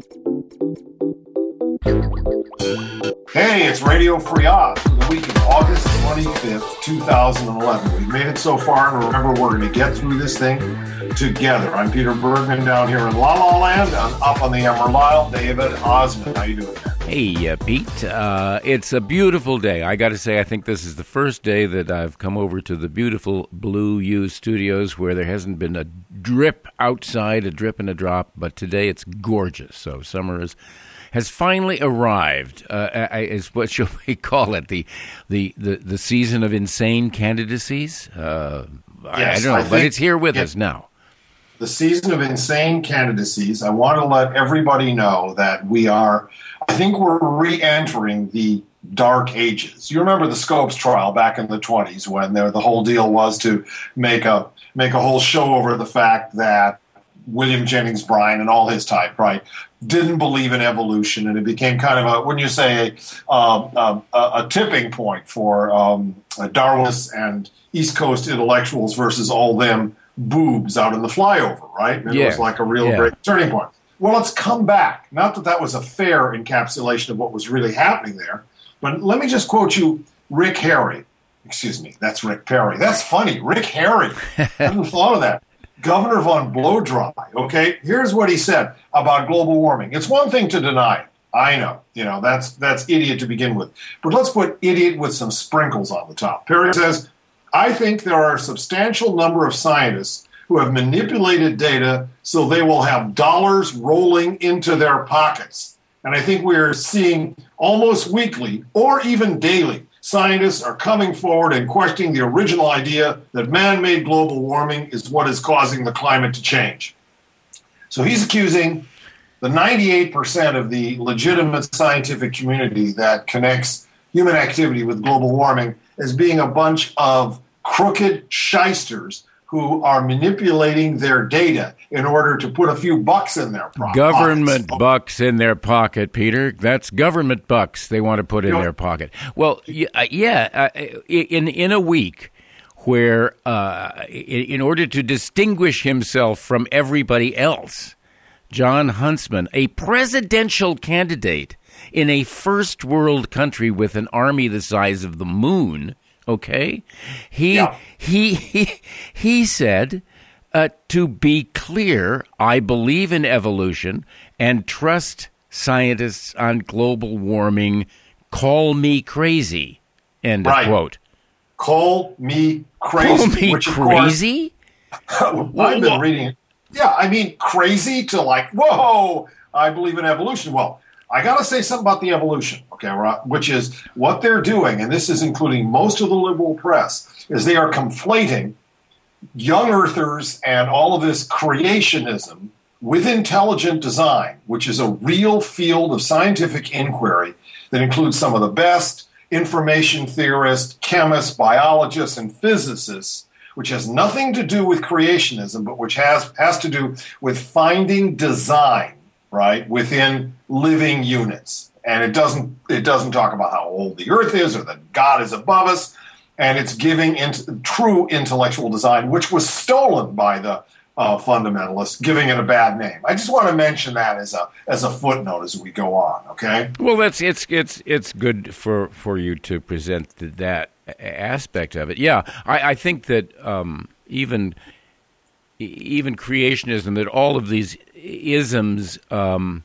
Hey, it's Radio Free Oz for the week of August 25th, 2011. We've made it so far, and remember, we're going to get through this thing together. I'm Peter Bergman down here in La La Land. I'm up on the Emerald Isle. David Ossman, how you doing? Hey, uh, Pete. Uh, it's a beautiful day. I got to say, I think this is the first day that I've come over to the beautiful Blue U Studios where there hasn't been a drip outside, a drip and a drop, but today it's gorgeous. So summer is has finally arrived. Uh, is what shall we call it? The the the, the season of insane candidacies. Uh, yes, I, don't know, I but it's here with us now. The season of insane candidacies. I want to let everybody know that we are. I think we're re-entering the dark ages. You remember the Scopes trial back in the 20s when there, the whole deal was to make a make a whole show over the fact that William Jennings Bryan and all his type, right, didn't believe in evolution, and it became kind of a, wouldn't you say, um, um, a, a, tipping point for um, Darwinists and East Coast intellectuals versus all them boobs out in the flyover, right? And yeah. It was like a real yeah. great turning point. Well, let's come back. Not that that was a fair encapsulation of what was really happening there, but let me just quote you Rick Harry. Excuse me, that's Rick Perry. That's funny. Rick Harry. I hadn't thought of that. Governor von Blowdry, okay? Here's what he said about global warming. It's one thing to deny it. I know, you know, that's that's idiot to begin with. But let's put idiot with some sprinkles on the top. Perry says, I think there are a substantial number of scientists who have manipulated data so they will have dollars rolling into their pockets. And I think we're seeing almost weekly or even daily scientists are coming forward and questioning the original idea that man made global warming is what is causing the climate to change. So he's accusing the 98% of the legitimate scientific community that connects human activity with global warming as being a bunch of crooked shysters who are manipulating their data in order to put a few bucks in their pockets. Government bucks in their pocket, Peter. That's government bucks they want to put in you know, their pocket. Well, yeah, uh, in in a week where uh, in order to distinguish himself from everybody else, Jon Huntsman, a presidential candidate in a first world country with an army the size of the moon, okay? He yeah. he he he said uh, to be clear, I believe in evolution and trust scientists on global warming. Call me crazy. End right. of quote. Call me crazy. Call me crazy? Course, I've been reading it. Yeah, I mean, crazy to like, whoa, I believe in evolution. Well, I got to say something about the evolution, okay, which is what they're doing, and this is including most of the liberal press, is they are conflating young earthers and all of this creationism with intelligent design, which is a real field of scientific inquiry that includes some of the best information theorists, chemists, biologists, and physicists, which has nothing to do with creationism, but which has, has to do with finding design, right, within living units. And it doesn't it doesn't talk about how old the earth is or that God is above us and it's giving into true intellectual design, which was stolen by the uh, fundamentalists, giving it a bad name. I just want to mention that as a as a footnote as we go on. Okay. Well, that's it's it's it's good for for you to present that aspect of it. Yeah, I, I think that um, even even creationism, that all of these isms. Um,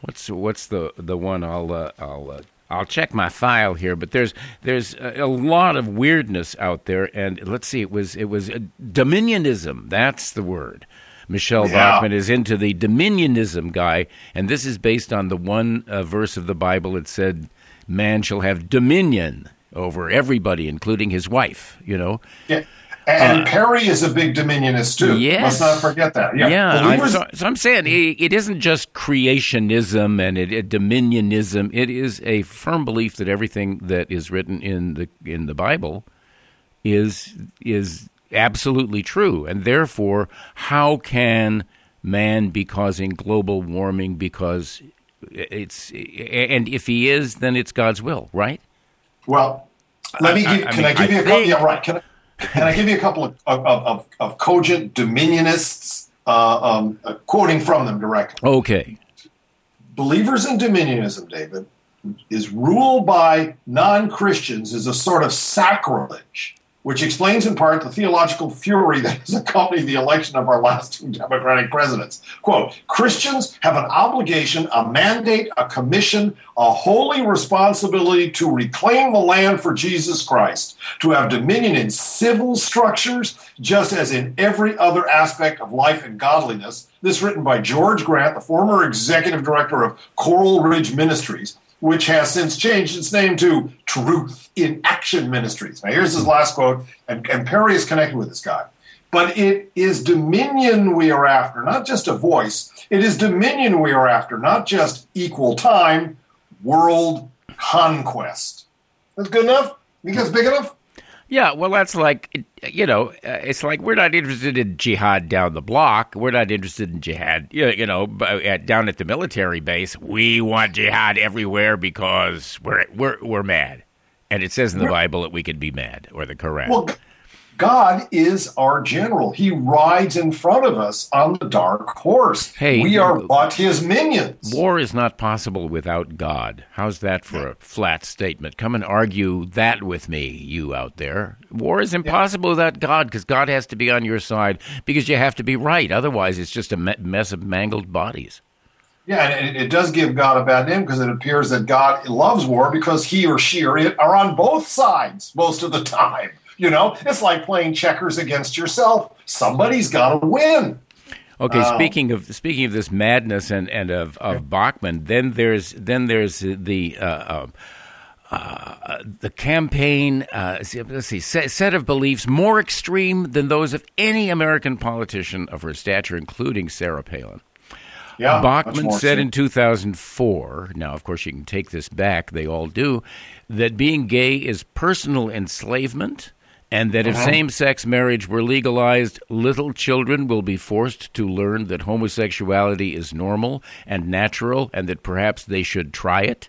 what's what's the the one I'll uh, I'll uh, I'll check my file here, but there's there's a, a, lot of weirdness out there, and let's see, it was it was dominionism. That's the word. Michelle yeah. Bachmann is into the dominionism guy, and this is based on the one uh, verse of the Bible that said, "Man shall have dominion over everybody, including his wife." You know. Yeah. And uh, Perry is a big dominionist too. Yes. Let's not forget that. Yeah. yeah I'm, so, so, I'm saying it, it isn't just creationism and it, it, dominionism. It is a firm belief that everything that is written in the in the Bible is is absolutely true, and therefore, how can man be causing global warming because it's and if he is, then it's God's will, right? Well, let me give. I, I can mean, I give you a couple? Yeah, right. Can I, can I give you a couple of, of, of, of cogent dominionists, uh, um, uh, quoting from them directly? Okay. believers in dominionism, David, is ruled by non Christians is a sort of sacrilege which explains in part the theological fury that has accompanied the election of our last two Democratic presidents. Quote Christians have an obligation, a mandate, a commission, a holy responsibility to reclaim the land for Jesus Christ, to have dominion in civil structures, just as in every other aspect of life and godliness. This written by George Grant, the former executive director of Coral Ridge Ministries which has since changed its name to Truth in Action Ministries. Now, here's his last quote, and, and Perry is connected with this guy. But it is dominion we are after, not just a voice. It is dominion we are after, not just equal time, world conquest. That's good enough? You big enough? Yeah, well, that's like, you know, uh, it's like we're not interested in jihad down the block. We're not interested in jihad, you know, at, down at the military base. We want jihad everywhere because we're we're we're mad, and it says in the Bible that we can be mad, or the Quran. Well, God is our general. He rides in front of us on the dark horse. Hey, we are but his minions. War is not possible without God. How's that for a flat statement? Come and argue that with me, you out there. War is impossible yeah. without God because God has to be on your side because you have to be right. Otherwise, it's just a mess of mangled bodies. Yeah, and it, does give God a bad name because it appears that God loves war because he or she are, are on both sides most of the time. You know, it's like playing checkers against yourself. Somebody's got to win. Okay, um, speaking of speaking of this madness and, and of, of Bachmann, then there's then there's the uh, um, uh, the campaign. Uh, let's see, set, set, of beliefs more extreme than those of any American politician of her stature, including Sarah Palin. Yeah, Bachmann said in 2004. Now, of course, you can take this back; they all do. That being gay is personal enslavement and that if uh-huh. same sex marriage were legalized, little children will be forced to learn that homosexuality is normal and natural and that perhaps they should try it?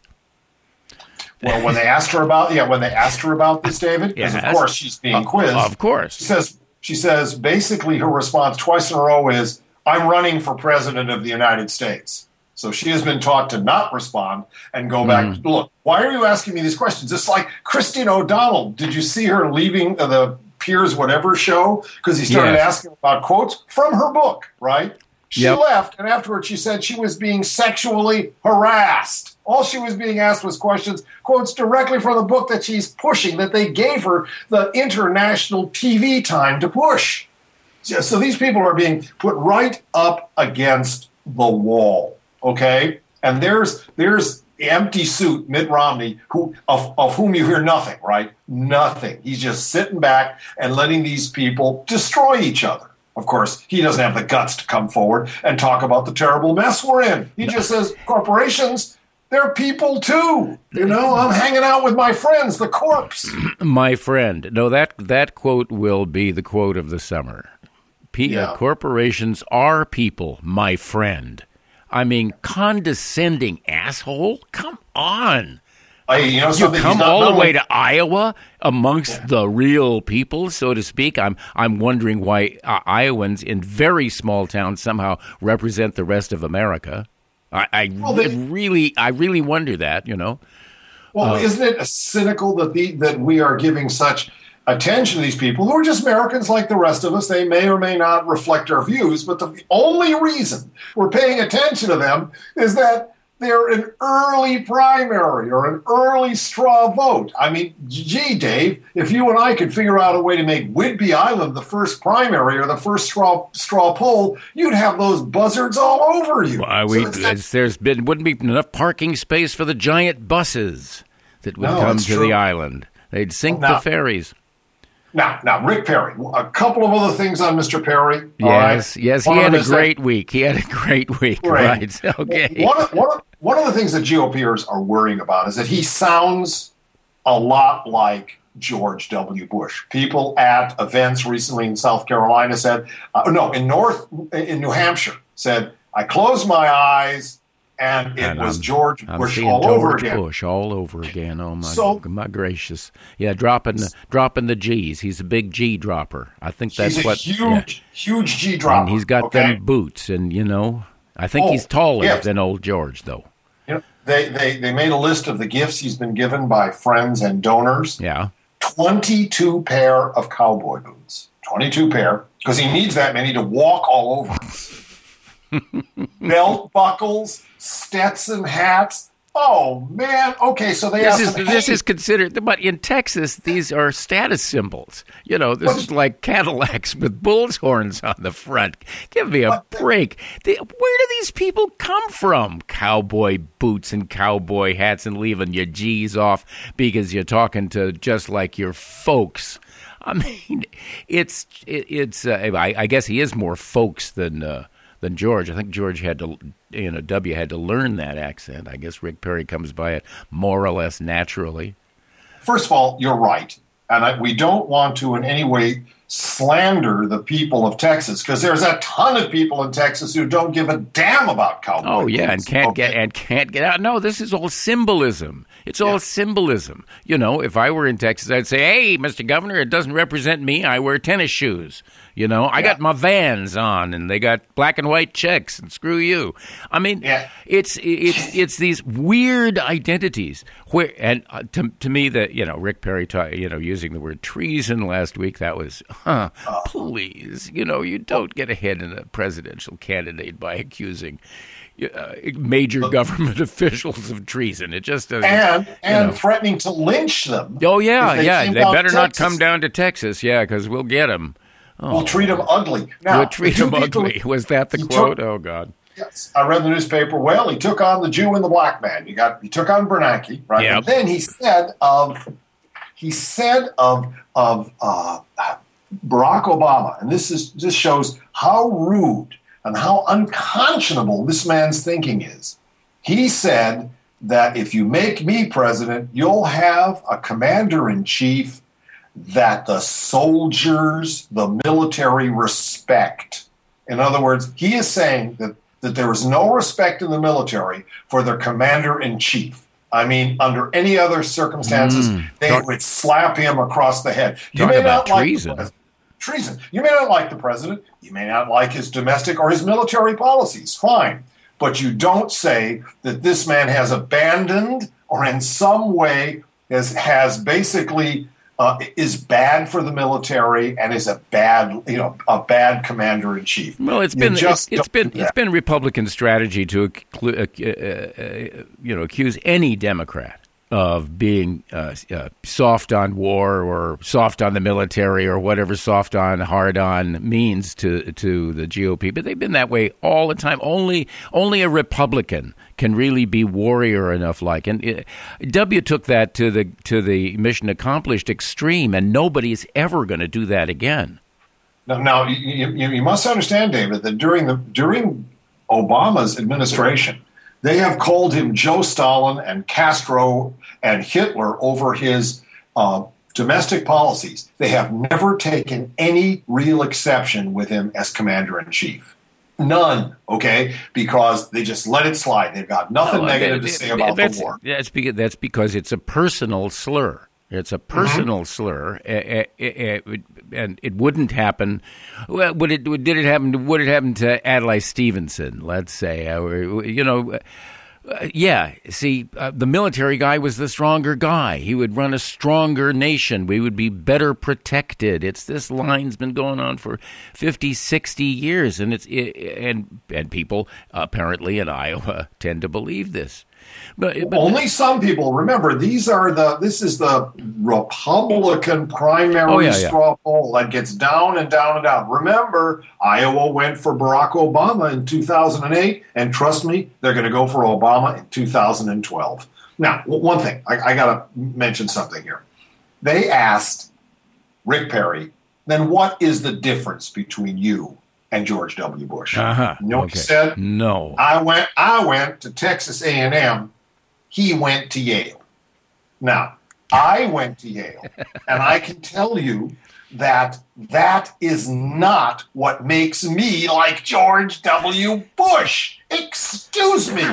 Well, when they asked her about yeah, when they asked her about this, David, because yes. of course she's being quizzed. Of course, she says she says basically her response twice in a row is, "I'm running for president of the United States." So she has been taught to not respond and go back. Mm. Look, why are you asking me these questions? It's like Christine O'Donnell. Did you see her leaving the Piers whatever show because he started yes. asking about quotes from her book, right? She yep. left, and afterwards she said she was being sexually harassed. All she was being asked was questions, quotes directly from the book that she's pushing, that they gave her the international TV time to push. So these people are being put right up against the wall okay? And there's there's the empty suit Mitt Romney, who of, of whom you hear nothing, right? Nothing. He's just sitting back and letting these people destroy each other. Of course, he doesn't have the guts to come forward and talk about the terrible mess we're in. He just says corporations, they're people too. You know, I'm hanging out with my friends, the corpse. my friend. No, that that quote will be the quote of the summer. P- yeah. uh, corporations are people, my friend. I mean, condescending asshole. Come on. I, you know, you come all the way to Iowa amongst yeah. the real people, so to speak. I'm I'm wondering why uh, Iowans in very small towns somehow represent the rest of America. I, I well, they, really I really wonder that. You know. Well, uh, isn't it cynical that the that we are giving such attention to these people who are just Americans like the rest of us. They may or may not reflect our views, but the only reason we're paying attention to them is that they're an early primary or an early straw vote. I mean, gee, Dave, if you and I could figure out a way to make Whidbey Island the first primary or the first straw straw poll, you'd have those buzzards all over you. Well, we, there's been wouldn't be enough parking space for the giant buses that would no, come to true. the island. They'd sink now, the ferries. Now, now, Rick Perry. A couple of other things on Mr. Perry. Yes, right? yes, he had a great week. He had a great week. Right. right. Okay. One of, one, of, one of the things that GOPers are worrying about is that he sounds a lot like George W. Bush. People at events recently in South Carolina said, uh, no, in North, in New Hampshire, said, I close my eyes and it and was I'm, George I'm Bush all George over again. Bush all over again. Oh my, so, my gracious! Yeah, dropping the dropping the G's. He's a big G dropper. I think that's what huge, yeah. huge G dropper. And he's got okay? them boots, and you know, I think oh, he's taller than old George, though. they, they they made a list of the gifts he's been given by friends and donors. Yeah. 22 pair of cowboy boots. 22 pair, because he needs that many to walk all over. Belt buckles, Stetson hats. Oh man. Okay, so they This is this "Hey, is considered, but in Texas, these are status symbols. You know, this is like Cadillacs with bull's horns on the front. Give me a break. They, where do these people come from? Cowboy boots and cowboy hats, and leaving your G's off because you're talking to just like your folks. I mean, it's it, it's. Uh, I, I guess he is more folks than uh, than George. I think George had to, you know, W had to learn that accent. I guess Rick Perry comes by it more or less naturally. First of all, you're right. And I, we don't want to in any way slander the people of Texas because there's a ton of people in Texas who don't give a damn about cowboy. Oh yeah, and can't get Okay. and can't get out. No, this is all symbolism. It's all Yeah. symbolism. You know, if I were in Texas, I'd say, "Hey, Mr. Governor, it doesn't represent me. I wear tennis shoes." You know, I got my Vans on, and they got black and white checks, and screw you. I mean, Yeah. it's it's it's these weird identities where, and uh, to to me, that you know, Rick Perry, ta- you know, using the word treason last week, that was, huh? Please, you know, you don't get ahead in a presidential candidate by accusing. Uh, major government officials of treason. It just doesn't. and and know. threatening to lynch them. Oh yeah, they yeah. They better not come down to Texas, yeah, because we'll get them. We'll treat them ugly. Now, we'll treat the two them people- ugly. Was that the quote? took- oh God. Yes, I read the newspaper. Well, he took on the Jew and the black man. You got he took on Bernanke, right? Yep. And then he said of he said of of uh, Barack Obama, and this is this shows how rude and how unconscionable this man's thinking is. He said that if you make me president, you'll have a commander in chief that the soldiers, the military respect. In other words, he is saying that, that there is no respect in the military for their commander in chief. I mean, under any other circumstances, hmm. they Talk- would slap him across the head. You may not like the treason. president. treason. You may not like the president. You may not like his domestic or his military policies. Fine. But you don't say that this man has abandoned or in some way has, has basically uh, is bad for the military and is a bad, you know, a bad commander in chief. Well, it's You been just it's, it's been it's been Republican strategy to uh, uh, uh, you know accuse any Democrat of being uh, uh, soft on war or soft on the military or whatever soft on hard on means to to the GOP. But they've been that way all the time. Only only a Republican can really be warrior enough like and uh, W took that to the to the mission accomplished extreme and nobody's ever going to do that again. Now, now you, you, you must understand, David, that during the during Obama's administration, they have called him Joe Stalin and Castro and Hitler over his uh, domestic policies. They have never taken any real exception with him as commander in chief. None, okay, because they just let it slide. They've got nothing No, negative that- to say about the war. That's because that's because it's a personal slur. It's a personal slur, eh, eh, eh, and it wouldn't happen. Would it? Did it happen? Would it happen to Adlai Stevenson? Let's say, uh, you know. Uh, yeah, see, uh, the military guy was the stronger guy. He would run a stronger nation. We would be better protected. It's this line's been going on for 50, 60 years, and it's it, and and people apparently in Iowa tend to believe this. But, but Only some people remember these are the this is the Republican primary Oh, yeah, yeah. straw poll that gets down and down and down. Remember, Iowa went for Barack Obama in 2008, and trust me, they're going to go for Obama in 2012. Now, one thing I, I got to mention something here. They asked Rick Perry, then what is the difference between you and George W. Bush? uh-huh. You know what he said? No. I went I went to Texas A&M. He went to Yale. Now, I went to Yale, and I can tell you that that is not what makes me like George W. Bush. Excuse me.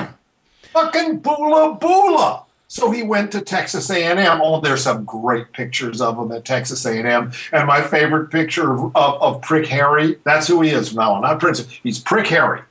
Fucking boola boola. So he went to Texas A&M. Oh, there's some great pictures of him at Texas A&M. And my favorite picture of, of, of Prick Harry, that's who he is now, not Prince. He's Prick Harry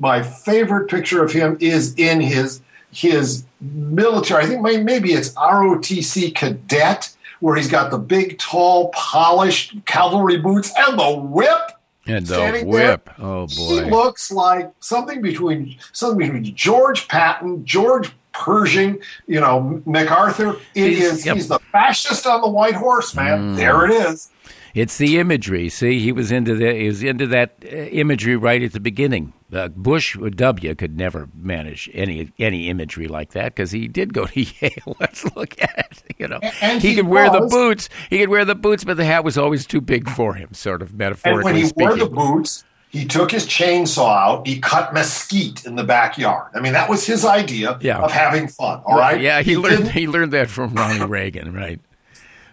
my favorite picture of him is in his his military. I think maybe it's ROTC cadet, where he's got the big, tall, polished cavalry boots and the whip. And the whip. There. Oh boy. He looks like something between something between George Patton, George Pershing, you know, MacArthur. It he's, is, yep. he's the fascist on the white horse, man. Mm. There it is. It's the imagery. See, he was into the he was into that uh, imagery right at the beginning. Uh, Bush W could never manage any any imagery like that because he did go to Yale. Let's look at it. You know, and he, he could was, wear the boots. He could wear the boots, but the hat was always too big for him, sort of metaphorically And when he speaking. wore the boots, he took his chainsaw out. He cut mesquite in the backyard. I mean, that was his idea yeah. of having fun. All right. Yeah, he, he learned he learned that from Ronnie Reagan, right?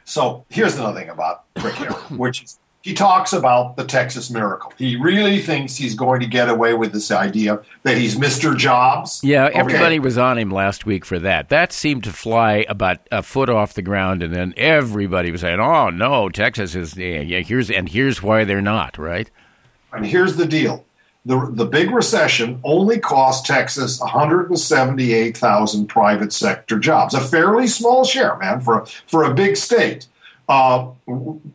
So here's another thing about Rick Harry, which is he talks about the Texas miracle. He really thinks he's going to get away with this idea that he's Mr. Jobs. Yeah, everybody okay. was on him last week for that. That seemed to fly about a foot off the ground, and then everybody was saying, "Oh no, Texas is yeah, yeah here's and here's why they're not right." And here's the deal: the the big recession only cost Texas 178,000 private sector jobs, a fairly small share, man, for a, for a big state. Uh,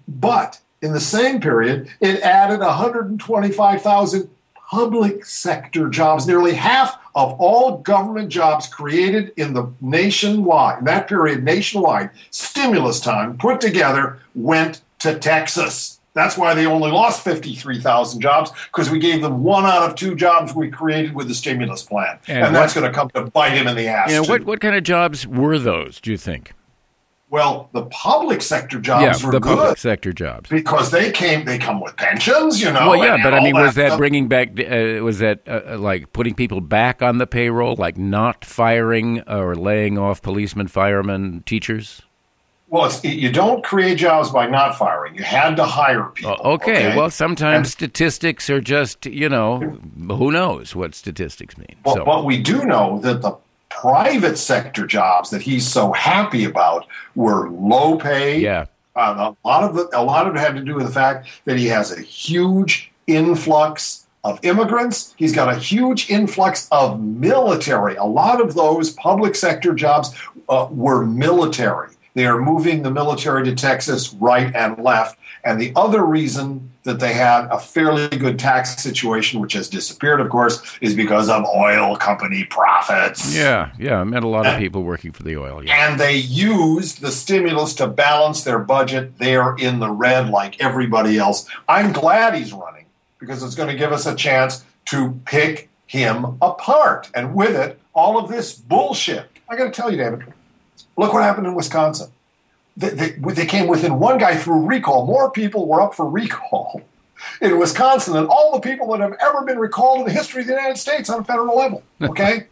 but in the same period, it added 125,000 public sector jobs, nearly half of all government jobs created in the nationwide, in that period nationwide, stimulus time put together went to Texas. That's why they only lost 53,000 jobs because we gave them one out of two jobs we created with the stimulus plan. And, and that's going to come to bite him in the ass. You know, what, what kind of jobs were those, do you think? Well, the public sector jobs yeah, were the good public sector jobs because they came. They come with pensions, you know. Well, yeah, but I mean, was that bringing back? Uh, was that uh, uh, like putting people back on the payroll, like not firing or laying off policemen, firemen, teachers? Well, you don't create jobs by not firing. You had to hire people. Oh, okay. okay. Well, sometimes and, statistics are just, you know, who knows what statistics mean. Well, so. but we do know that the private sector jobs that he's so happy about were low pay. Yeah. Uh, a lot of the, a lot of it had to do with the fact that he has a huge influx of immigrants. He's got a huge influx of military. A lot of those public sector jobs uh, were military. They are moving the military to Texas right and left. And the other reason that they had a fairly good tax situation, which has disappeared, of course, is because of oil company profits. Yeah, yeah. I met a lot of people working for the oil. Yeah. And they used the stimulus to balance their budget. They're in the red like everybody else. I'm glad he's running because it's going to give us a chance to pick him apart. And with it, all of this bullshit. I got to tell you, David, look what happened in Wisconsin they, they, they came within one guy through recall. More people were up for recall in Wisconsin than all the people that have ever been recalled in the history of the United States on a federal level. Okay?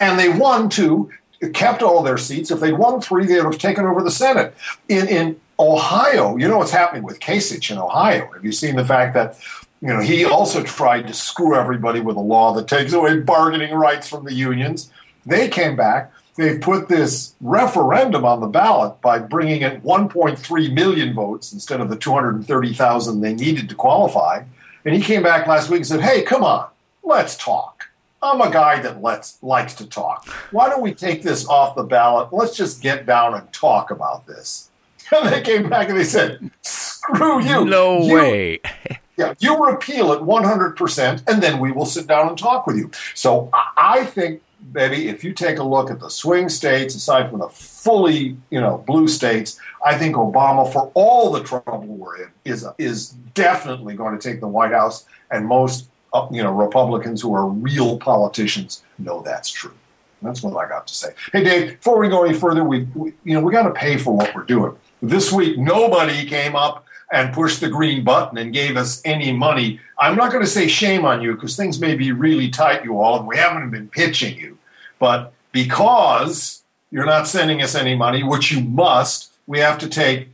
and they won two, kept all their seats. If they'd won three, they would have taken over the Senate. In, in Ohio, you know what's happening with Kasich in Ohio. Have you seen the fact that you know he also tried to screw everybody with a law that takes away bargaining rights from the unions? They came back they've put this referendum on the ballot by bringing in 1.3 million votes instead of the 230,000 they needed to qualify. And he came back last week and said, "Hey, come on, let's talk. I'm a guy that lets likes to talk. Why don't we take this off the ballot? Let's just get down and talk about this." And they came back and they said, "Screw you! No you, way." yeah, you repeal it 100%, and then we will sit down and talk with you. So I think Baby, if you take a look at the swing states, aside from the fully, you know, blue states, I think Obama, for all the trouble we're in, is is definitely going to take the White House. And most, uh, you know, Republicans who are real politicians know that's true. That's what I got to say. Hey, Dave, before we go any further, we, we you know we got to pay for what we're doing. This week, nobody came up and pushed the green button and gave us any money. I'm not going to say shame on you because things may be really tight, you all, and we haven't been pitching you. But because you're not sending us any money, which you must, we have to take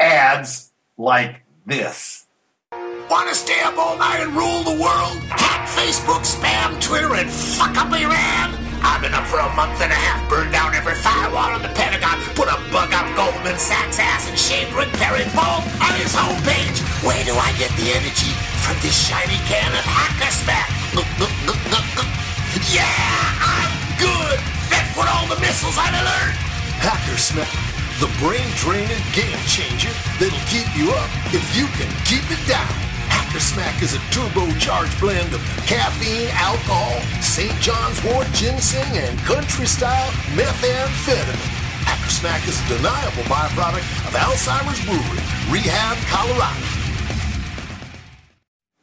ads like this. Want to stay up all night and rule the world? Hack Facebook, spam Twitter, and fuck up Iran? I've been up for a month and a half, burned down every firewall in the Pentagon, put a bug up Goldman Sachs ass and shaved Rick Perry bald on his homepage. Where do I get the energy from this shiny can of hacker smack? Look, look, look, look, look. Yeah, I'm good. That's what all the missiles I've learned. Hacker smack, the brain draining game changer that'll keep you up if you can keep it down. Hacker Smack is a turbocharged blend of caffeine, alcohol, St. John's wort ginseng, and country style methamphetamine. Hacker Smack is a deniable byproduct of Alzheimer's Brewery, Rehab, Colorado.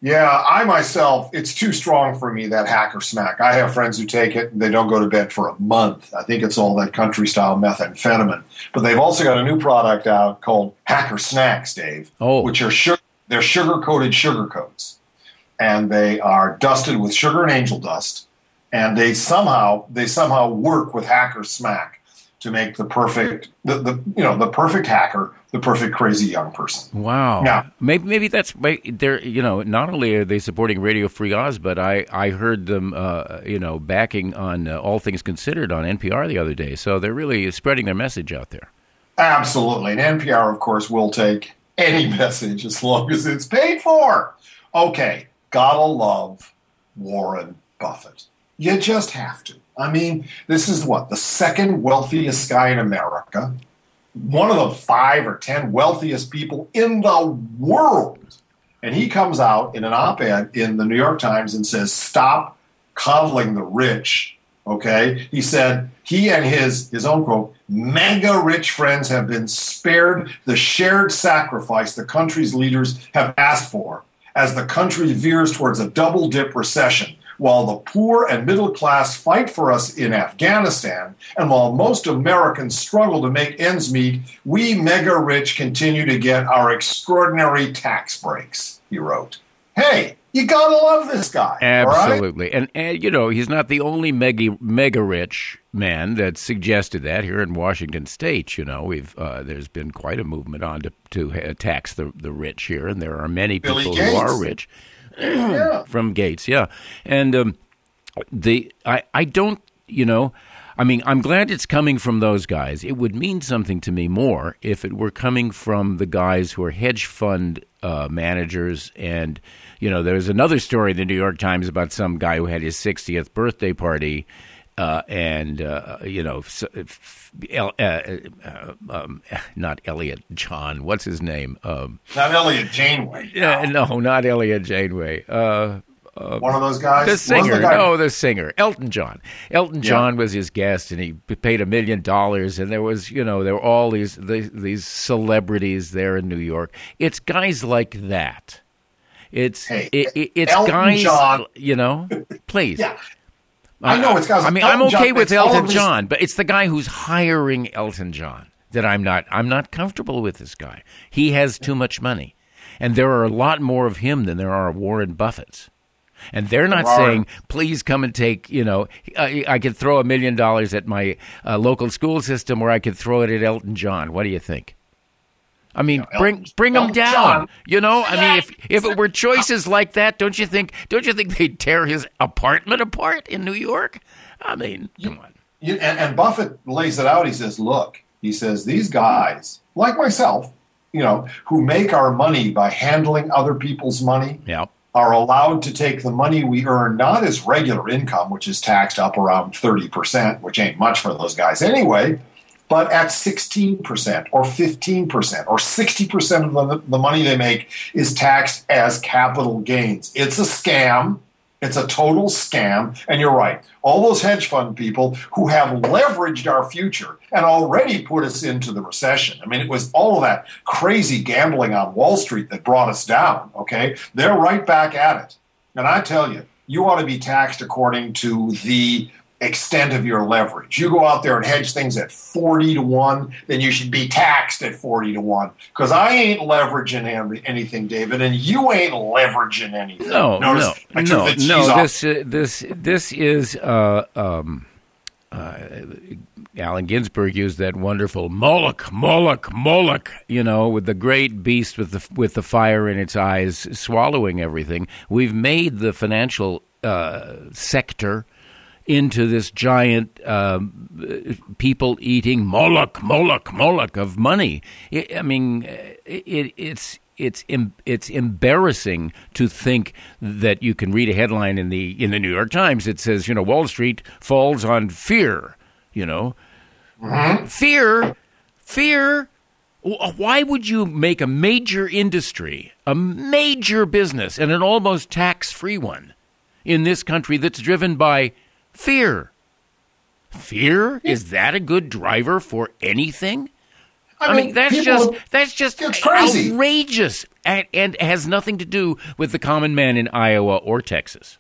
Yeah, I myself, it's too strong for me, that hacker smack. I have friends who take it and they don't go to bed for a month. I think it's all that country style methamphetamine. But they've also got a new product out called Hacker Snacks, Dave, Oh. which are sugar, they're sugar coated sugar coats. And they are dusted with sugar and angel dust. And they somehow they somehow work with hacker smack to make the perfect the, the you know the perfect hacker, the perfect crazy young person. Wow. Yeah. Maybe maybe that's they're you know not only are they supporting Radio Free Oz, but I I heard them uh, you know backing on uh, All Things Considered on NPR the other day. So they're really spreading their message out there. Absolutely. And NPR, of course, will take any message as long as it's paid for. Okay, gotta love Warren Buffett. You just have to. I mean, this is what? The second wealthiest guy in America, one of the five or ten wealthiest people in the world. And he comes out in an op ed in the New York Times and says, Stop coddling the rich. Okay. He said he and his, his own quote, mega rich friends have been spared the shared sacrifice the country's leaders have asked for as the country veers towards a double dip recession. While the poor and middle class fight for us in Afghanistan, and while most Americans struggle to make ends meet, we mega rich continue to get our extraordinary tax breaks, he wrote. Hey, you gotta love this guy. all right? Absolutely, and and you know he's not the only mega mega rich man that suggested that here in Washington State. You know we've uh, there's been quite a movement on to to tax the the rich here, and there are many Billy people Gates. who are rich Yeah. from Gates. Yeah, and um, the I I don't you know. I mean, I'm glad it's coming from those guys. It would mean something to me more if it were coming from the guys who are hedge fund uh, managers. And, you know, there's another story in the New York Times about some guy who had his 60th birthday party. Uh, and, uh, you know, s- f- El- uh, uh, um, not Elliot John. What's his name? Um, Not Elliot Janeway. yeah, no, not Elliot Janeway. Uh, One of those guys. the singer, guy- no, the singer, Elton John. Elton John was his guest, and he paid a million dollars. And there was, you know, there were all these these, these celebrities there in New York. It's guys like that. It's Hey, it, it- it's Elton guys, John- you know. Please, Yeah. I know it's guys. I mean, Elton I'm okay John, with Elton John, but it's the guy who's hiring Elton John that I'm not. I'm not comfortable with this guy. He has too much money, and there are a lot more of him than there are of Warren Buffett's. And they're not Warren- saying, "Please come and take." You know, I, I could throw a million dollars at my uh, local school system, or I could throw it at Elton John. What do you think? I mean, Elton- bring bring them Elton down. John. You know, I mean, if if it were choices like that, don't you think? Don't you think they'd tear his apartment apart in New York? I mean, come on. You, and, and Buffett lays it out. He says, "Look," he says, "these guys, like myself, you know, who make our money by handling other people's money, Yeah. are allowed to take the money we earn not as regular income, which is taxed up around 30%, which ain't much for those guys anyway, but at 16% or 15% or 60% of the, the money they make is taxed as capital gains. It's a scam. It's a total scam. And you're right. All those hedge fund people who have leveraged our future and already put us into the recession. I mean, it was all of that crazy gambling on Wall Street that brought us down. Okay. They're right back at it. And I tell you, you ought to be taxed according to the extent of your leverage. You go out there and hedge things at 40 to 1, then you should be taxed at 40 to 1. Because I ain't leveraging anything, David, and you ain't leveraging anything. No, Notice no, no, no. This, uh, this, this is. Uh, um, uh, Allen Ginsberg used that wonderful Moloch, Moloch, Moloch. You know, with the great beast with the with the fire in its eyes, swallowing everything. We've made the financial uh, sector into this giant um, people eating Moloch, Moloch, Moloch of money. I I mean, it, it's it's em- it's embarrassing to think that you can read a headline in the in the New York Times that says, you know, Wall Street falls on fear. You know, fear. Fear. Why would you make a major industry, a major business, and an almost tax free one in this country that's driven by fear? Fear? Is that a good driver for anything? I, I mean, mean, that's just that's just outrageous, and, and has nothing to do with the common man in Iowa or Texas.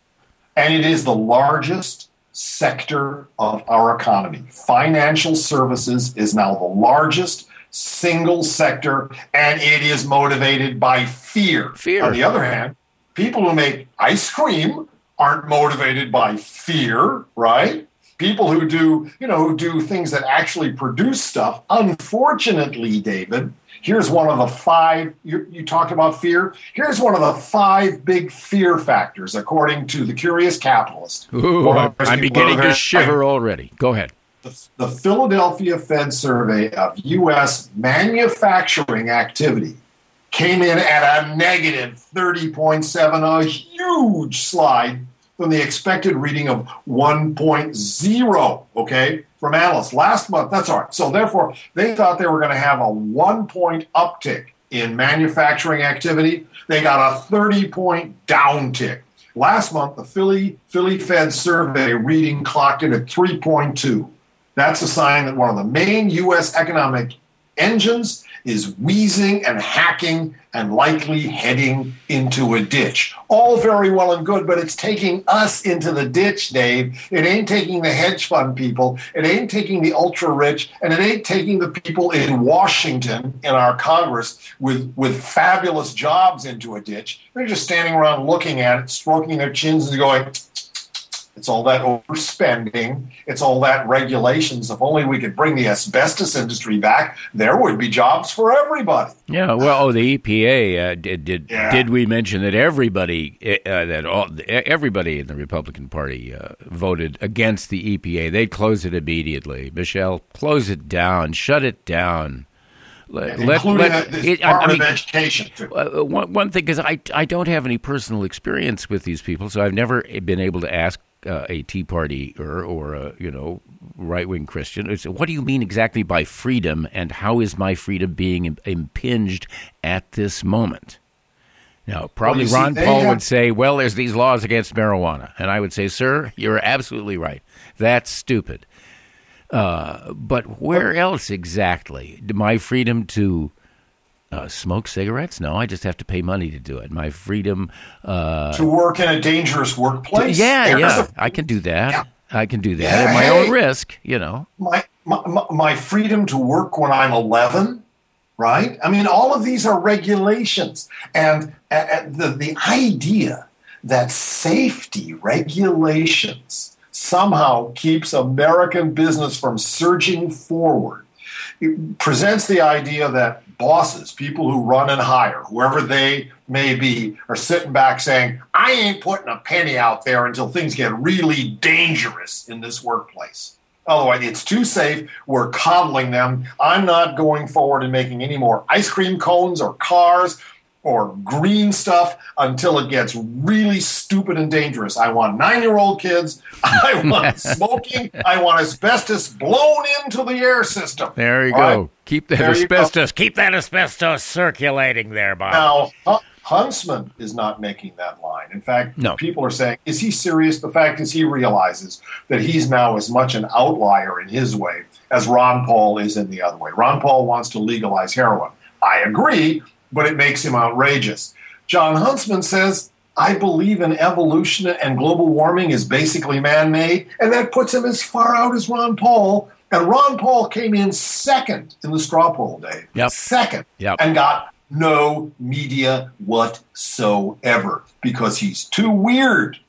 And it is the largest sector of our economy. Financial services is now the largest single sector, and it is motivated by fear. Fear. On the other hand, people who make ice cream aren't motivated by fear, right? People who do, you know, who do things that actually produce stuff. Unfortunately, David, Here's one of the five, you, you, talked about fear. Here's one of the five big fear factors, according to the Curious Capitalist. Ooh, I'm beginning to shiver already. Go ahead. The, the Philadelphia Fed survey of U.S. manufacturing activity came in at a negative 30.7, a huge slide from the expected reading of 1.0. Okay from analysts last month. That's all right. So therefore, they thought they were going to have a one point uptick in manufacturing activity. They got a 30 point downtick. Last month, the Philly Philly Fed survey reading clocked in at 3.2. That's a sign that one of the main U.S. economic engines is wheezing and hacking and likely heading into a ditch. All very well and good, but it's taking us into the ditch, Dave. It ain't taking the hedge fund people, it ain't taking the ultra rich, and it ain't taking the people in Washington in our Congress with, with fabulous jobs into a ditch. They're just standing around looking at it, stroking their chins and going, it's all that overspending. It's all that regulations. If only we could bring the asbestos industry back, there would be jobs for everybody. Yeah, well, oh, the EPA uh, did. Did, yeah. did we mention that everybody uh, that all everybody in the Republican Party uh, voted against the EPA? They'd close it immediately. Michelle, close it down, shut it down. Let, including let, the it, Department I mean, of Education. Uh, one, one thing is, I I don't have any personal experience with these people, so I've never been able to ask uh, a Tea Party or, or a you know right wing Christian. It's, what do you mean exactly by freedom, and how is my freedom being impinged at this moment? Now, probably well, Ron see, Paul have... would say, "Well, there's these laws against marijuana," and I would say, "Sir, you're absolutely right. That's stupid." Uh, but where else exactly? My freedom to uh, smoke cigarettes? No, I just have to pay money to do it. My freedom uh, to work in a dangerous workplace. To, yeah, yeah, a, I can do that. Yeah. I can do that yeah, at my hey, own risk. You know, my, my my freedom to work when I'm 11. Right? I mean, all of these are regulations, and uh, the the idea that safety regulations somehow keeps American business from surging forward. It presents the idea that bosses, people who run and hire, whoever they may be, are sitting back saying, I ain't putting a penny out there until things get really dangerous in this workplace. Otherwise, it's too safe. We're coddling them. I'm not going forward and making any more ice cream cones or cars or green stuff until it gets really stupid and dangerous. I want nine year old kids. I want smoking. I want asbestos blown into the air system. There you All go. Right? Keep that there asbestos. Keep that asbestos circulating there, Bob. Now, Huntsman is not making that line. In fact, no. people are saying, is he serious? The fact is, he realizes that he's now as much an outlier in his way as Ron Paul is in the other way. Ron Paul wants to legalize heroin. I agree, but it makes him outrageous. Jon Huntsman says, I believe in evolution and global warming is basically man made, and that puts him as far out as Ron Paul. And Ron Paul came in second in the straw poll, Dave. Yep. Second. Yep. And got no media whatsoever because he's too weird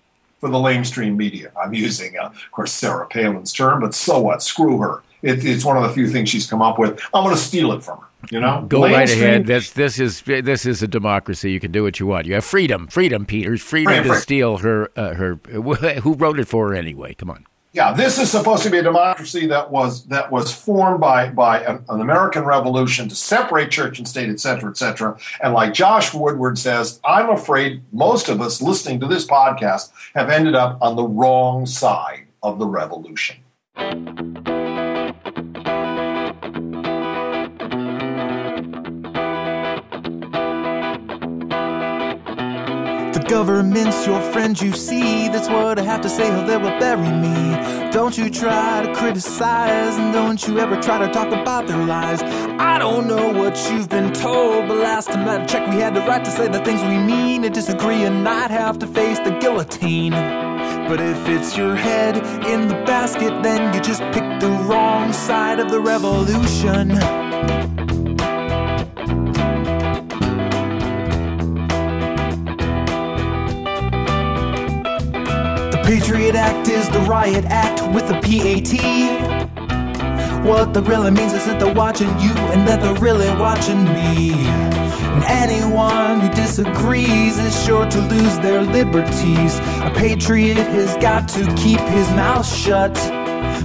for the lamestream media. I'm using, uh, of course, Sarah Palin's term, but so what? Screw her. It, it's one of the few things she's come up with. I'm going to steal it from her. You know, go right ahead. This this is this is a democracy. You can do what you want. You have freedom, freedom, Peters, freedom, freedom to steal her uh, her. Who wrote it for her anyway? Come on. Yeah, this is supposed to be a democracy that was that was formed by by an, an American Revolution to separate church and state, et cetera, et cetera. And like Josh Woodward says, I'm afraid most of us listening to this podcast have ended up on the wrong side of the revolution. Government's your friend, you see. That's what I have to say, or they will bury me. Don't you try to criticize, and don't you ever try to talk about their lies. I don't know what you've been told, but last time I checked, we had the right to say the things we mean, to disagree and not have to face the guillotine. But if it's your head in the basket, then you just picked the wrong side of the revolution. Patriot Act is the riot act with a PAT. What the really means is that they're watching you and that they're really watching me. And anyone who disagrees is sure to lose their liberties. A patriot has got to keep his mouth shut.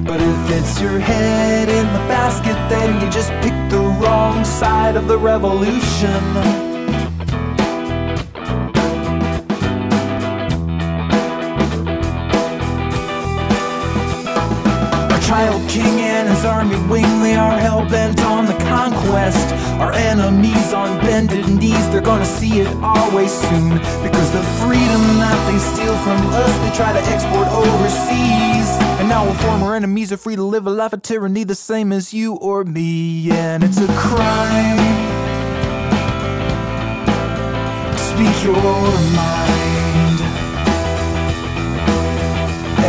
But if it's your head in the basket, then you just picked the wrong side of the revolution. Child king and his army wing, they are hell bent on the conquest. Our enemies on bended knees, they're gonna see it always soon. Because the freedom that they steal from us, they try to export overseas. And now our former enemies are free to live a life of tyranny the same as you or me. And it's a crime speak your mind.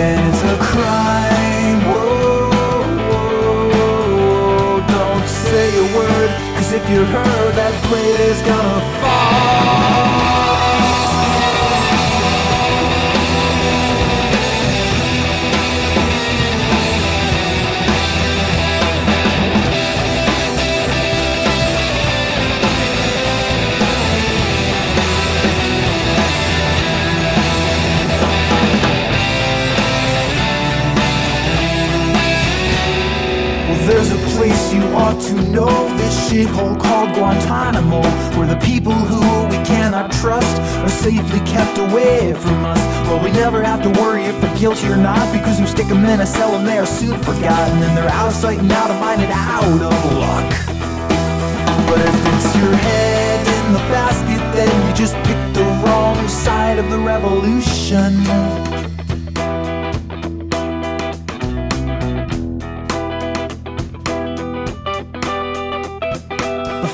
And it's a crime. If you heard that plate is gonna fall. There's a place you ought to know This shithole called Guantanamo Where the people who we cannot trust Are safely kept away from us. Well, we never have to worry if they're guilty or not Because we stick them in a cell and they are soon forgotten And they're out of sight and out of mind and out of luck. But if it's your head in the basket Then you just picked the wrong side of the revolution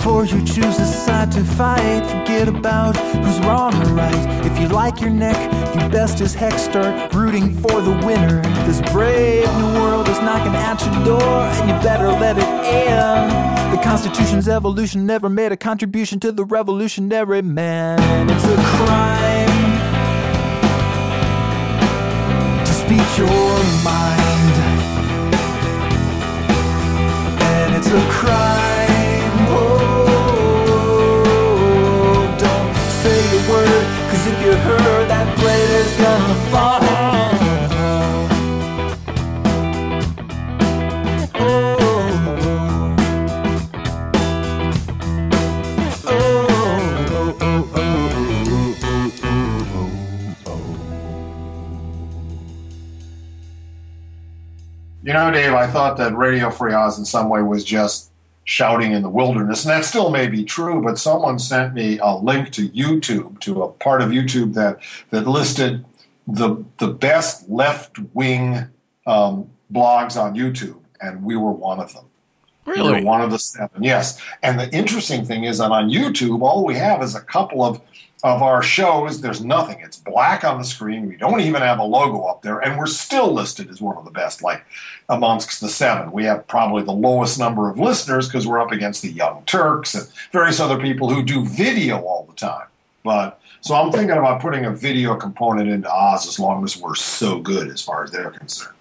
Before you choose a side to fight, forget about who's wrong or right. If you like your neck, you best as heck start rooting for the winner. This brave new world is knocking at your door, and you better let it in. The Constitution's evolution never made a contribution to the revolutionary man. It's a crime to speak your mind, and it's a crime. If you heard that plate is gonna fall. You know, Dave, I thought that Radio Free Oz in some way was just shouting in the wilderness. And that still may be true, but someone sent me a link to YouTube, to a part of YouTube that, that listed the, the best left wing um, blogs on YouTube, and we were one of them. Really? Were one of the seven, yes. And the interesting thing is that on YouTube, all we have is a couple of of our shows, there's nothing. It's black on the screen. We don't even have a logo up there, and we're still listed as one of the best. Like amongst the seven, we have probably the lowest number of listeners because we're up against the Young Turks and various other people who do video all the time. But so I'm thinking about putting a video component into Oz as long as we're so good as far as they're concerned.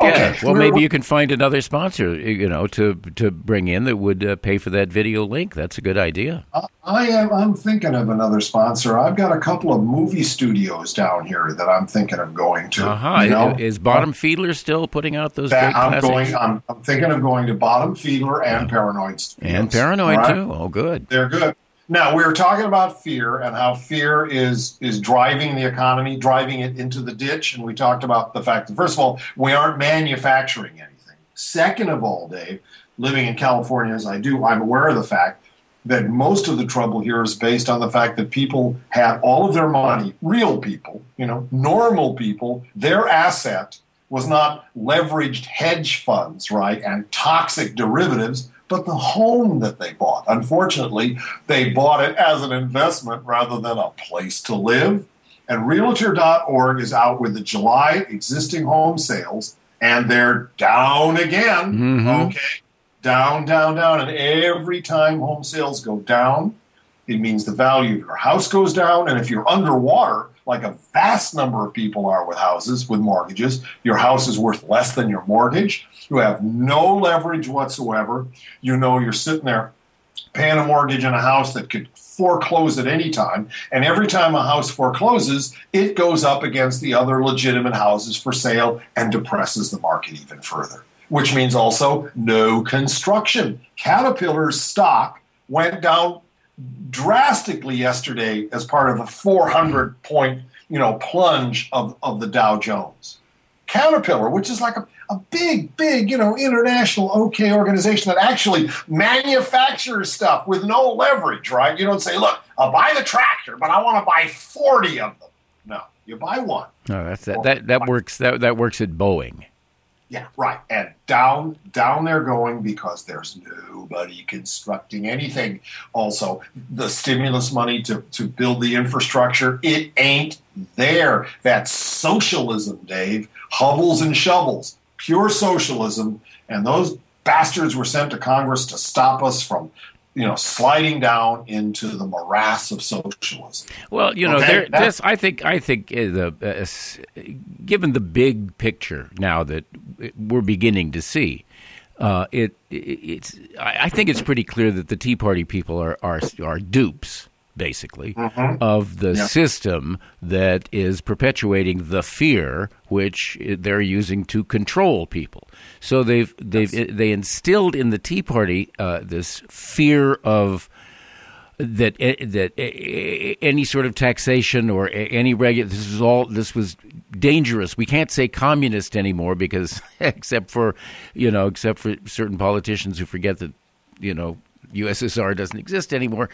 Okay. Yeah. Well, maybe you can find another sponsor, you know, to to bring in that would uh, pay for that video link. That's a good idea. I am. I'm thinking of another sponsor. I've got a couple of movie studios down here that I'm thinking of going to. Uh-huh. You know? Is Bottom Feedler still putting out those? That, I'm going. I'm, I'm, thinking of going to Bottom Feedler and yeah. Paranoid Studios. And Paranoid right? too. Oh, good. They're good. Now we were talking about fear and how fear is is driving the economy, driving it into the ditch, and we talked about the fact that first of all we aren't manufacturing anything. Second of all, Dave, living in California as I do, I'm aware of the fact that most of the trouble here is based on the fact that people had all of their money, real people, you know, normal people, their asset was not leveraged hedge funds, right, and toxic derivatives, but the home that they bought. Unfortunately, they bought it as an investment rather than a place to live. And Realtor.org is out with the July existing home sales, and they're down again. Mm-hmm. Okay. Down, down, down. And every time home sales go down, it means the value of your house goes down. And if you're underwater, like a vast number of people are with houses, with mortgages, your house is worth less than your mortgage. You have no leverage whatsoever. You know you're sitting there paying a mortgage on a house that could foreclose at any time. And every time a house forecloses, it goes up against the other legitimate houses for sale and depresses the market even further, which means also no construction. Caterpillar's stock went down drastically yesterday as part of a 400 point you know plunge of, of the Dow Jones. Caterpillar, which is like a, a big, big, you know, international okay organization that actually manufactures stuff with no leverage, right? You don't say, look, I'll buy the tractor, but I want to buy 40 of them. No, you buy one. No, that's that. That, that works. That that works at Boeing. Yeah, right. And down down they're going because there's nobody constructing anything. Also, the stimulus money to, to build the infrastructure, it ain't there. That's socialism, Dave. Hovels and shovels. Pure socialism. And those bastards were sent to Congress to stop us from you know, sliding down into the morass of socialism. Well, you know, Okay, there, this I think I think uh, the uh, given the big picture now that we're beginning to see, uh, it, it it's I I think it's pretty clear that the Tea Party people are are are dupes basically of the Mm-hmm. Yeah. system that is perpetuating the fear which they're using to control people. So they've they've they instilled in the Tea Party uh, this fear of that eh, that eh, any sort of taxation or any regu this is all this was dangerous. We can't say communist anymore because except for you know except for certain politicians who forget that you know USSR doesn't exist anymore.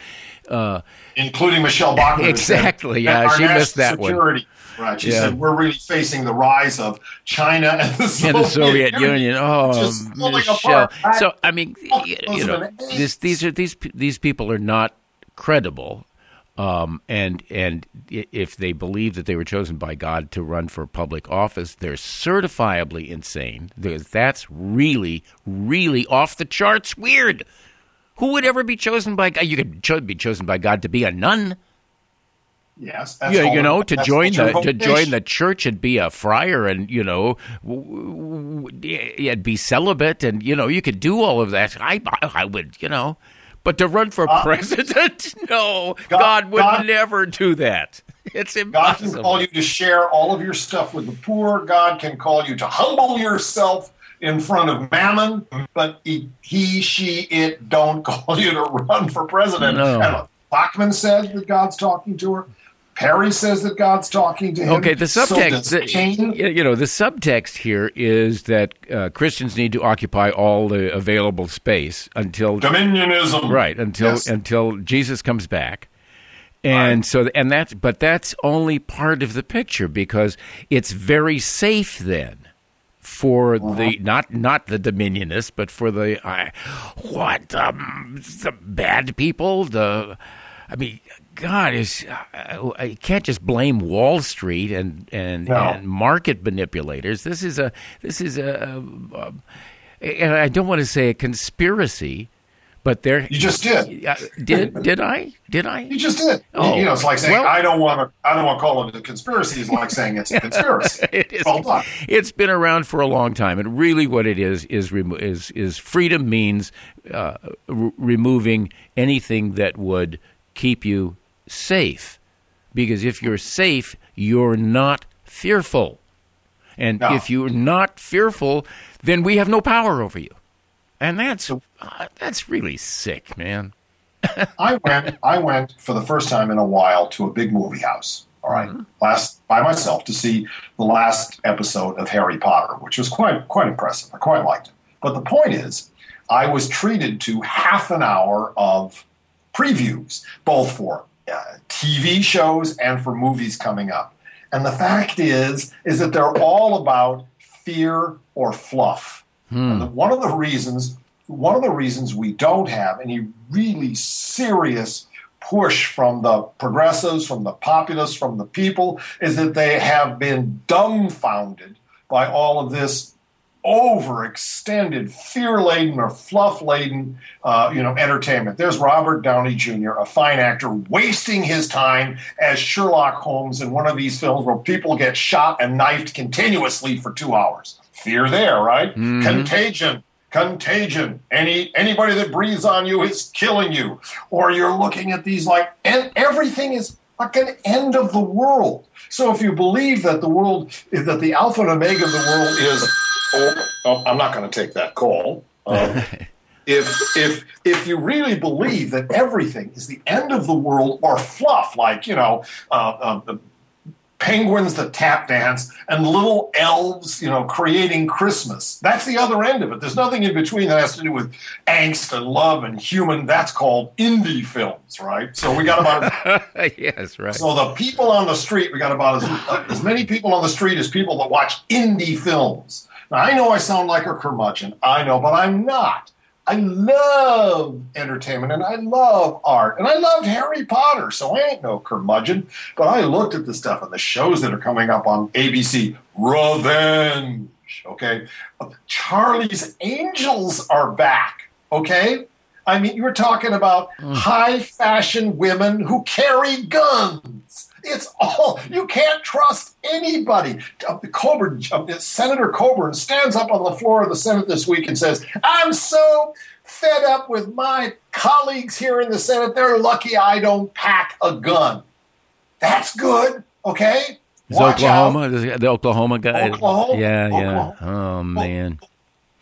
Uh, including Michele Bachmann. Exactly, yeah, she missed that one. Right, she Yeah. said we're really facing the rise of China and the Soviet, and the Soviet Union. Oh, Michelle. So I mean, you know, this, these are these these people are not credible. Um, and and if they believe that they were chosen by God to run for public office, they're certifiably insane. Because that's really, really off the charts weird. Who would ever be chosen by God? You could cho- be chosen by God to be a nun. Yes, that's Yeah, you know, to join the to join the church and be a friar, and you know, w- w- yeah, be celibate, and you know, you could do all of that. I I would, you know, but to run for uh, president, no, God, God- would God- never do that. It's impossible. God can call you to share all of your stuff with the poor. God can call you to humble yourself in front of mammon, but he, he she, it don't call you to run for president. No. And Bachmann said that God's talking to her. Perry says that God's talking to him. Okay, the subtext, does the- you know, the subtext here is that uh, Christians need to occupy all the available space until Dominionism. right until Yes. until Jesus comes back. And so and that's but that's only part of the picture because it's very safe then for the not not the dominionists but for the uh, what um, the bad people the I mean God is uh, I can't just blame Wall Street and and, No. and market manipulators this is a this is a, a, a and I don't want to say a conspiracy but there You just did. uh, did did I did I You just did. Oh, you know, it's like saying well- I don't want to. I don't want to call it a conspiracy. It's like saying it's a conspiracy. it is. Well done. It's been around for a long time, and really, what it is is is is freedom means uh, r- removing anything that would keep you safe, because if you're safe, you're not fearful, and No. if you're not fearful, then we have no power over you, and that's uh, that's really sick, man. I went. I went for the first time in a while to a big movie house. All right, last by myself to see the last episode of Harry Potter, which was quite quite impressive. I quite liked it. But the point is, I was treated to half an hour of previews, both for uh, TV shows and for movies coming up. And the fact is, is that they're all about fear or fluff. And the, one of the reasons, one of the reasons we don't have any really serious push from the progressives, from the populists, from the people, is that they have been dumbfounded by all of this overextended, fear-laden or fluff-laden, uh, you know, entertainment. There's Robert Downey Jr., a fine actor, wasting his time as Sherlock Holmes in one of these films where people get shot and knifed continuously for two hours. Fear there, right? Contagion. Contagion. Any anybody that breathes on you is killing you. Or you're looking at these like, and everything is like an end of the world. So if you believe that the world, that the alpha and omega of the world is, oh, oh, I'm not going to take that call. Um, if if if you really believe that everything is the end of the world or fluff, like you know, uh, uh, the penguins that tap dance and little elves, you know, creating Christmas. That's the other end of it. There's nothing in between that has to do with angst and love and human. That's called indie films, right? So we got about yes, right. so the people on the street, we got about as, as many people on the street as people that watch indie films. Now, I know I sound like a curmudgeon. I know, but I'm not. I love entertainment and I love art and I loved Harry Potter, so I ain't no curmudgeon. But I looked at the stuff and the shows that are coming up on ABC. Revenge, okay? Charlie's Angels are back, okay? I mean, you're talking about mm. high fashion women who carry guns. It's all you can't trust anybody. Uh, Coburn, uh, Senator Coburn stands up on the floor of the Senate this week and says, "I'm so fed up with my colleagues here in the Senate. They're lucky I don't pack a gun." That's good, okay? Is Watch out. Oklahoma the, the Oklahoma guy? Oklahoma? Yeah, yeah. Oh man.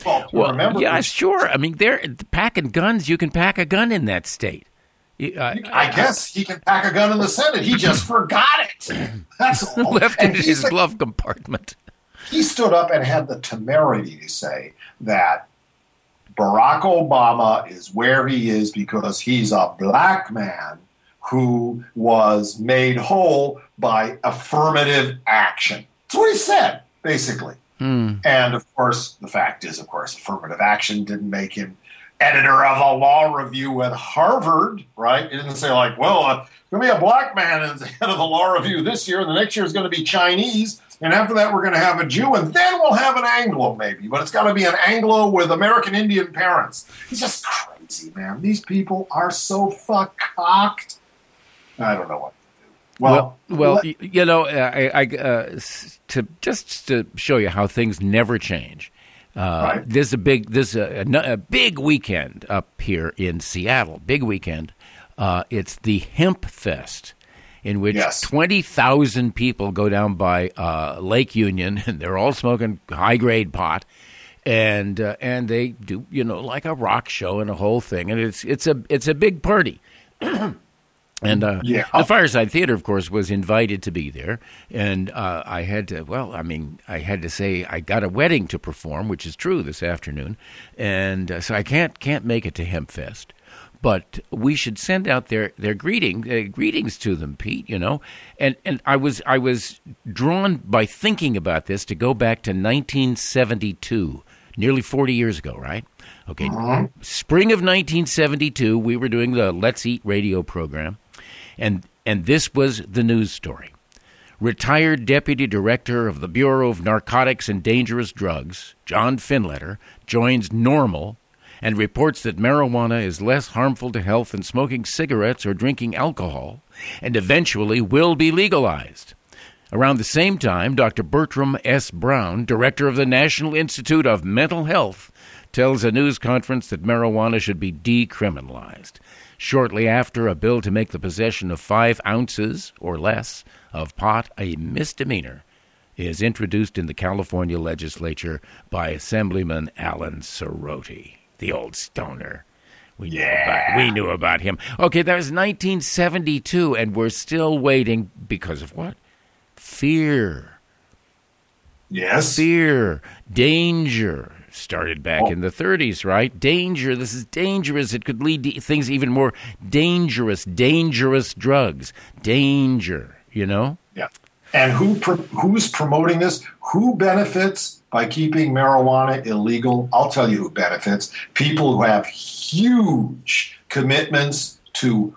Well, Well, remember, yeah, sure. I mean, they're packing guns. You can pack a gun in that state. Uh, I guess he can pack a gun in the Senate. He just forgot it. That's all. left And in his glove compartment. he stood up and had the temerity to say that Barack Obama is where he is because he's a black man who was made whole by affirmative action. That's what he said, basically. And of course, the fact is, of course, affirmative action didn't make him editor of a law review at Harvard, right? It didn't say, like, well, uh, going to be a black man as the head of the law review this year, and the next year is going to be Chinese. And after that, we're going to have a Jew, and then we'll have an Anglo, maybe. But it's got to be an Anglo with American Indian parents. He's just crazy, man. These people are so fuck cocked. I don't know what to do. Well, Well, well, you know, uh, I, I uh, to just to show you how things never change. Uh, Right. This is a big, this is a, a, a big weekend up here in Seattle. Big weekend. Uh, it's the Hemp Fest, in which Yes. twenty thousand people go down by uh, Lake Union, and they're all smoking high grade pot, and uh, and they do you know like a rock show and a whole thing, and it's it's a it's a big party. And uh, Yeah. the Firesign Theatre, of course, was invited to be there, and uh, I had to. Well, I mean, I had to say I got a wedding to perform, which is true this afternoon, and uh, so I can't can't make it to Hempfest. But we should send out their their greeting uh, greetings to them, Pete. You know, and and I was I was drawn by thinking about this to go back to 1972, nearly 40 years ago, right? Okay, spring of 1972, we were doing the Let's Eat radio program, and and this was the news story. Retired Deputy Director of the Bureau of Narcotics and Dangerous Drugs, John Finlator, joins NORML and reports that marijuana is less harmful to health than smoking cigarettes or drinking alcohol, and eventually will be legalized. Around the same time, Dr. Bertram S. Brown, director of the National Institute of Mental Health, tells a news conference that marijuana should be decriminalized. Shortly after, a bill to make the possession of five ounces or less of pot a misdemeanor is introduced in the California legislature by Assemblyman Alan Sieroty, the old stoner. We knew about we knew about him. Okay, that was 1972, and we're still waiting because of what? Fear yes. fear, danger, started back Oh. in the 30s, right? Danger. This is dangerous. It could lead to things even more dangerous. Dangerous drugs. Danger. You know. Yeah. And who who's promoting this? Who benefits by keeping marijuana illegal? I'll tell you who benefits. People who have huge commitments to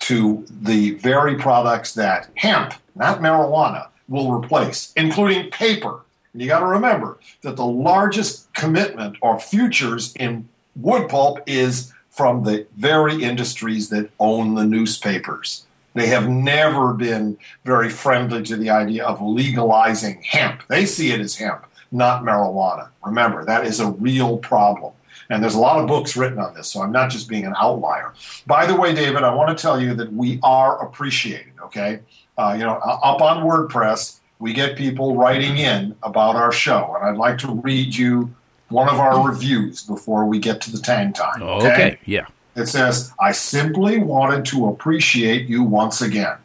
to the very products that hemp, not marijuana, will replace, including paper. And you got to remember that the largest commitment or futures in wood pulp is from the very industries that own the newspapers. They have never been very friendly to the idea of legalizing hemp. They see it as hemp, not marijuana. Remember, that is a real problem. And there's a lot of books written on this, so I'm not just being an outlier. By the way, David, I want to tell you that we are appreciated, okay? Uh, you know, up on WordPress, we get people writing in about our show, and I'd like to read you one of our reviews before we get to the tang time. Oh, okay. Yeah. It says, I simply wanted to appreciate you once again.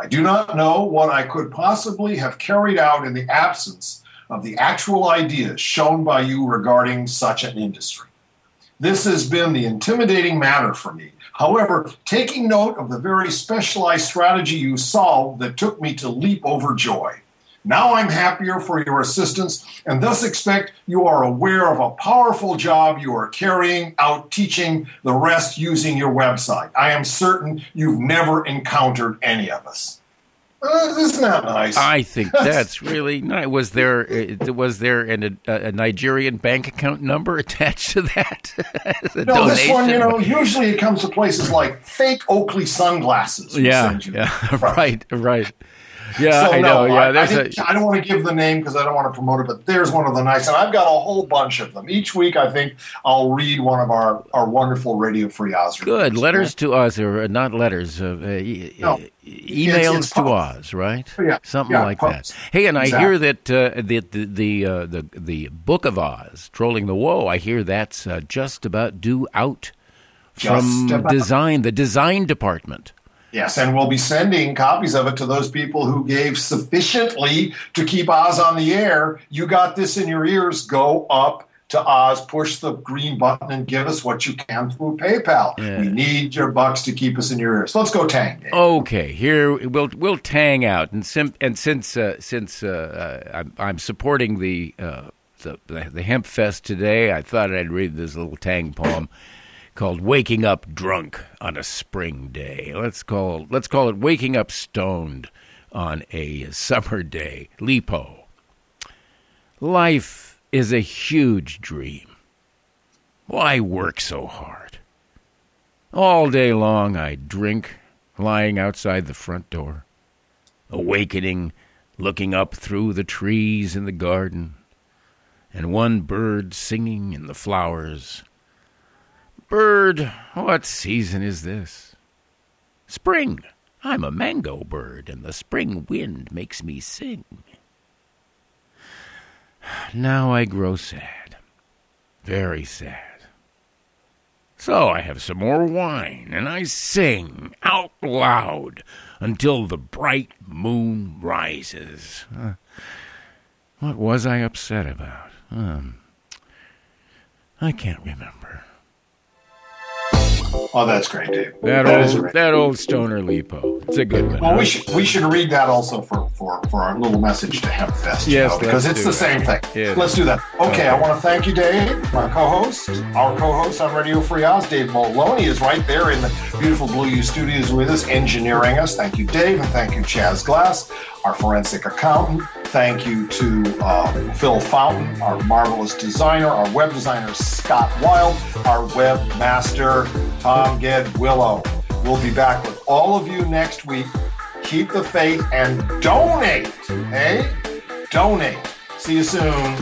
I do not know what I could possibly have carried out in the absence of the actual ideas shown by you regarding such an industry. This has been the intimidating matter for me. However, taking note of the very specialized strategy you solved that took me to leap over joy. Now I'm happier for your assistance and thus expect you are aware of a powerful job you are carrying out teaching the rest using your website. I am certain you've never encountered any of us. Uh, isn't that nice? I think that's really nice. Was there uh, was there an, a, a Nigerian bank account number attached to that? No, this one, you know, usually it comes to places like fake Oakley sunglasses. Yeah, yeah, right, right. Yeah, So I no, know. Yeah, I, I, there's think- a I don't want to give the name because I don't want to promote it, but there's one of the nice, and I've got a whole bunch of them. Each week, I think I'll read one of our, our wonderful Radio Free Oz. good letters to Oz, or uh, not letters, uh, uh, e- No, uh, emails it's to posts. Oz, right? Yeah, something yeah, like posts. that. Hey, and I Exactly. hear that uh, the the the, uh, the the Book of Oz, trolling the woe. I hear that's uh, just about due out from design, the design department. Yes, and we'll be sending copies of it to those people who gave sufficiently to keep Oz on the air. You got this in your ears. Go up to Oz, push the green button, and give us what you can through PayPal. Yeah. We need your bucks to keep us in your ears. Let's go, Tang. Dave. Okay, here we'll we'll tang out, and sim- and since uh, since uh, uh, I'm, I'm supporting the, uh, the the the hemp fest today, I thought I'd read this little tang poem called "Waking Up Drunk on a Spring Day." Let's call let's call it "Waking Up Stoned on a Summer Day." Li Po. Life is a huge dream. Why work so hard? All day long I drink, lying outside the front door, awakening, looking up through the trees in the garden, and one bird singing in the flowers. Bird, what season is this? Spring. I'm a mango bird, and the spring wind makes me sing. Now I grow sad, very sad. So I have some more wine, and I sing out loud until the bright moon rises. Uh, what was I upset about? Um, I can't remember. Oh, that's great, Dave. That, is old, that old stoner Li Po. It's a good one. Well, huh? we should we should read that also for, for, for our little message to Hempfest. you Yes, know, because it's the same thing. Yeah. Let's do that. Okay, I want to thank you, Dave, my co-host, our co-host on Radio Free Oz, Dave Maloney, is right there in the beautiful Blue U Studios with us, engineering us. Thank you, Dave, and thank you, Chaz Glass, our forensic accountant. Thank you to uh, Phil Fountain, our marvelous designer, our web designer Scott Wild, our webmaster Tom Ged Willow. We'll be back with all of you next week. Keep the faith and donate. Hey, donate. See you soon.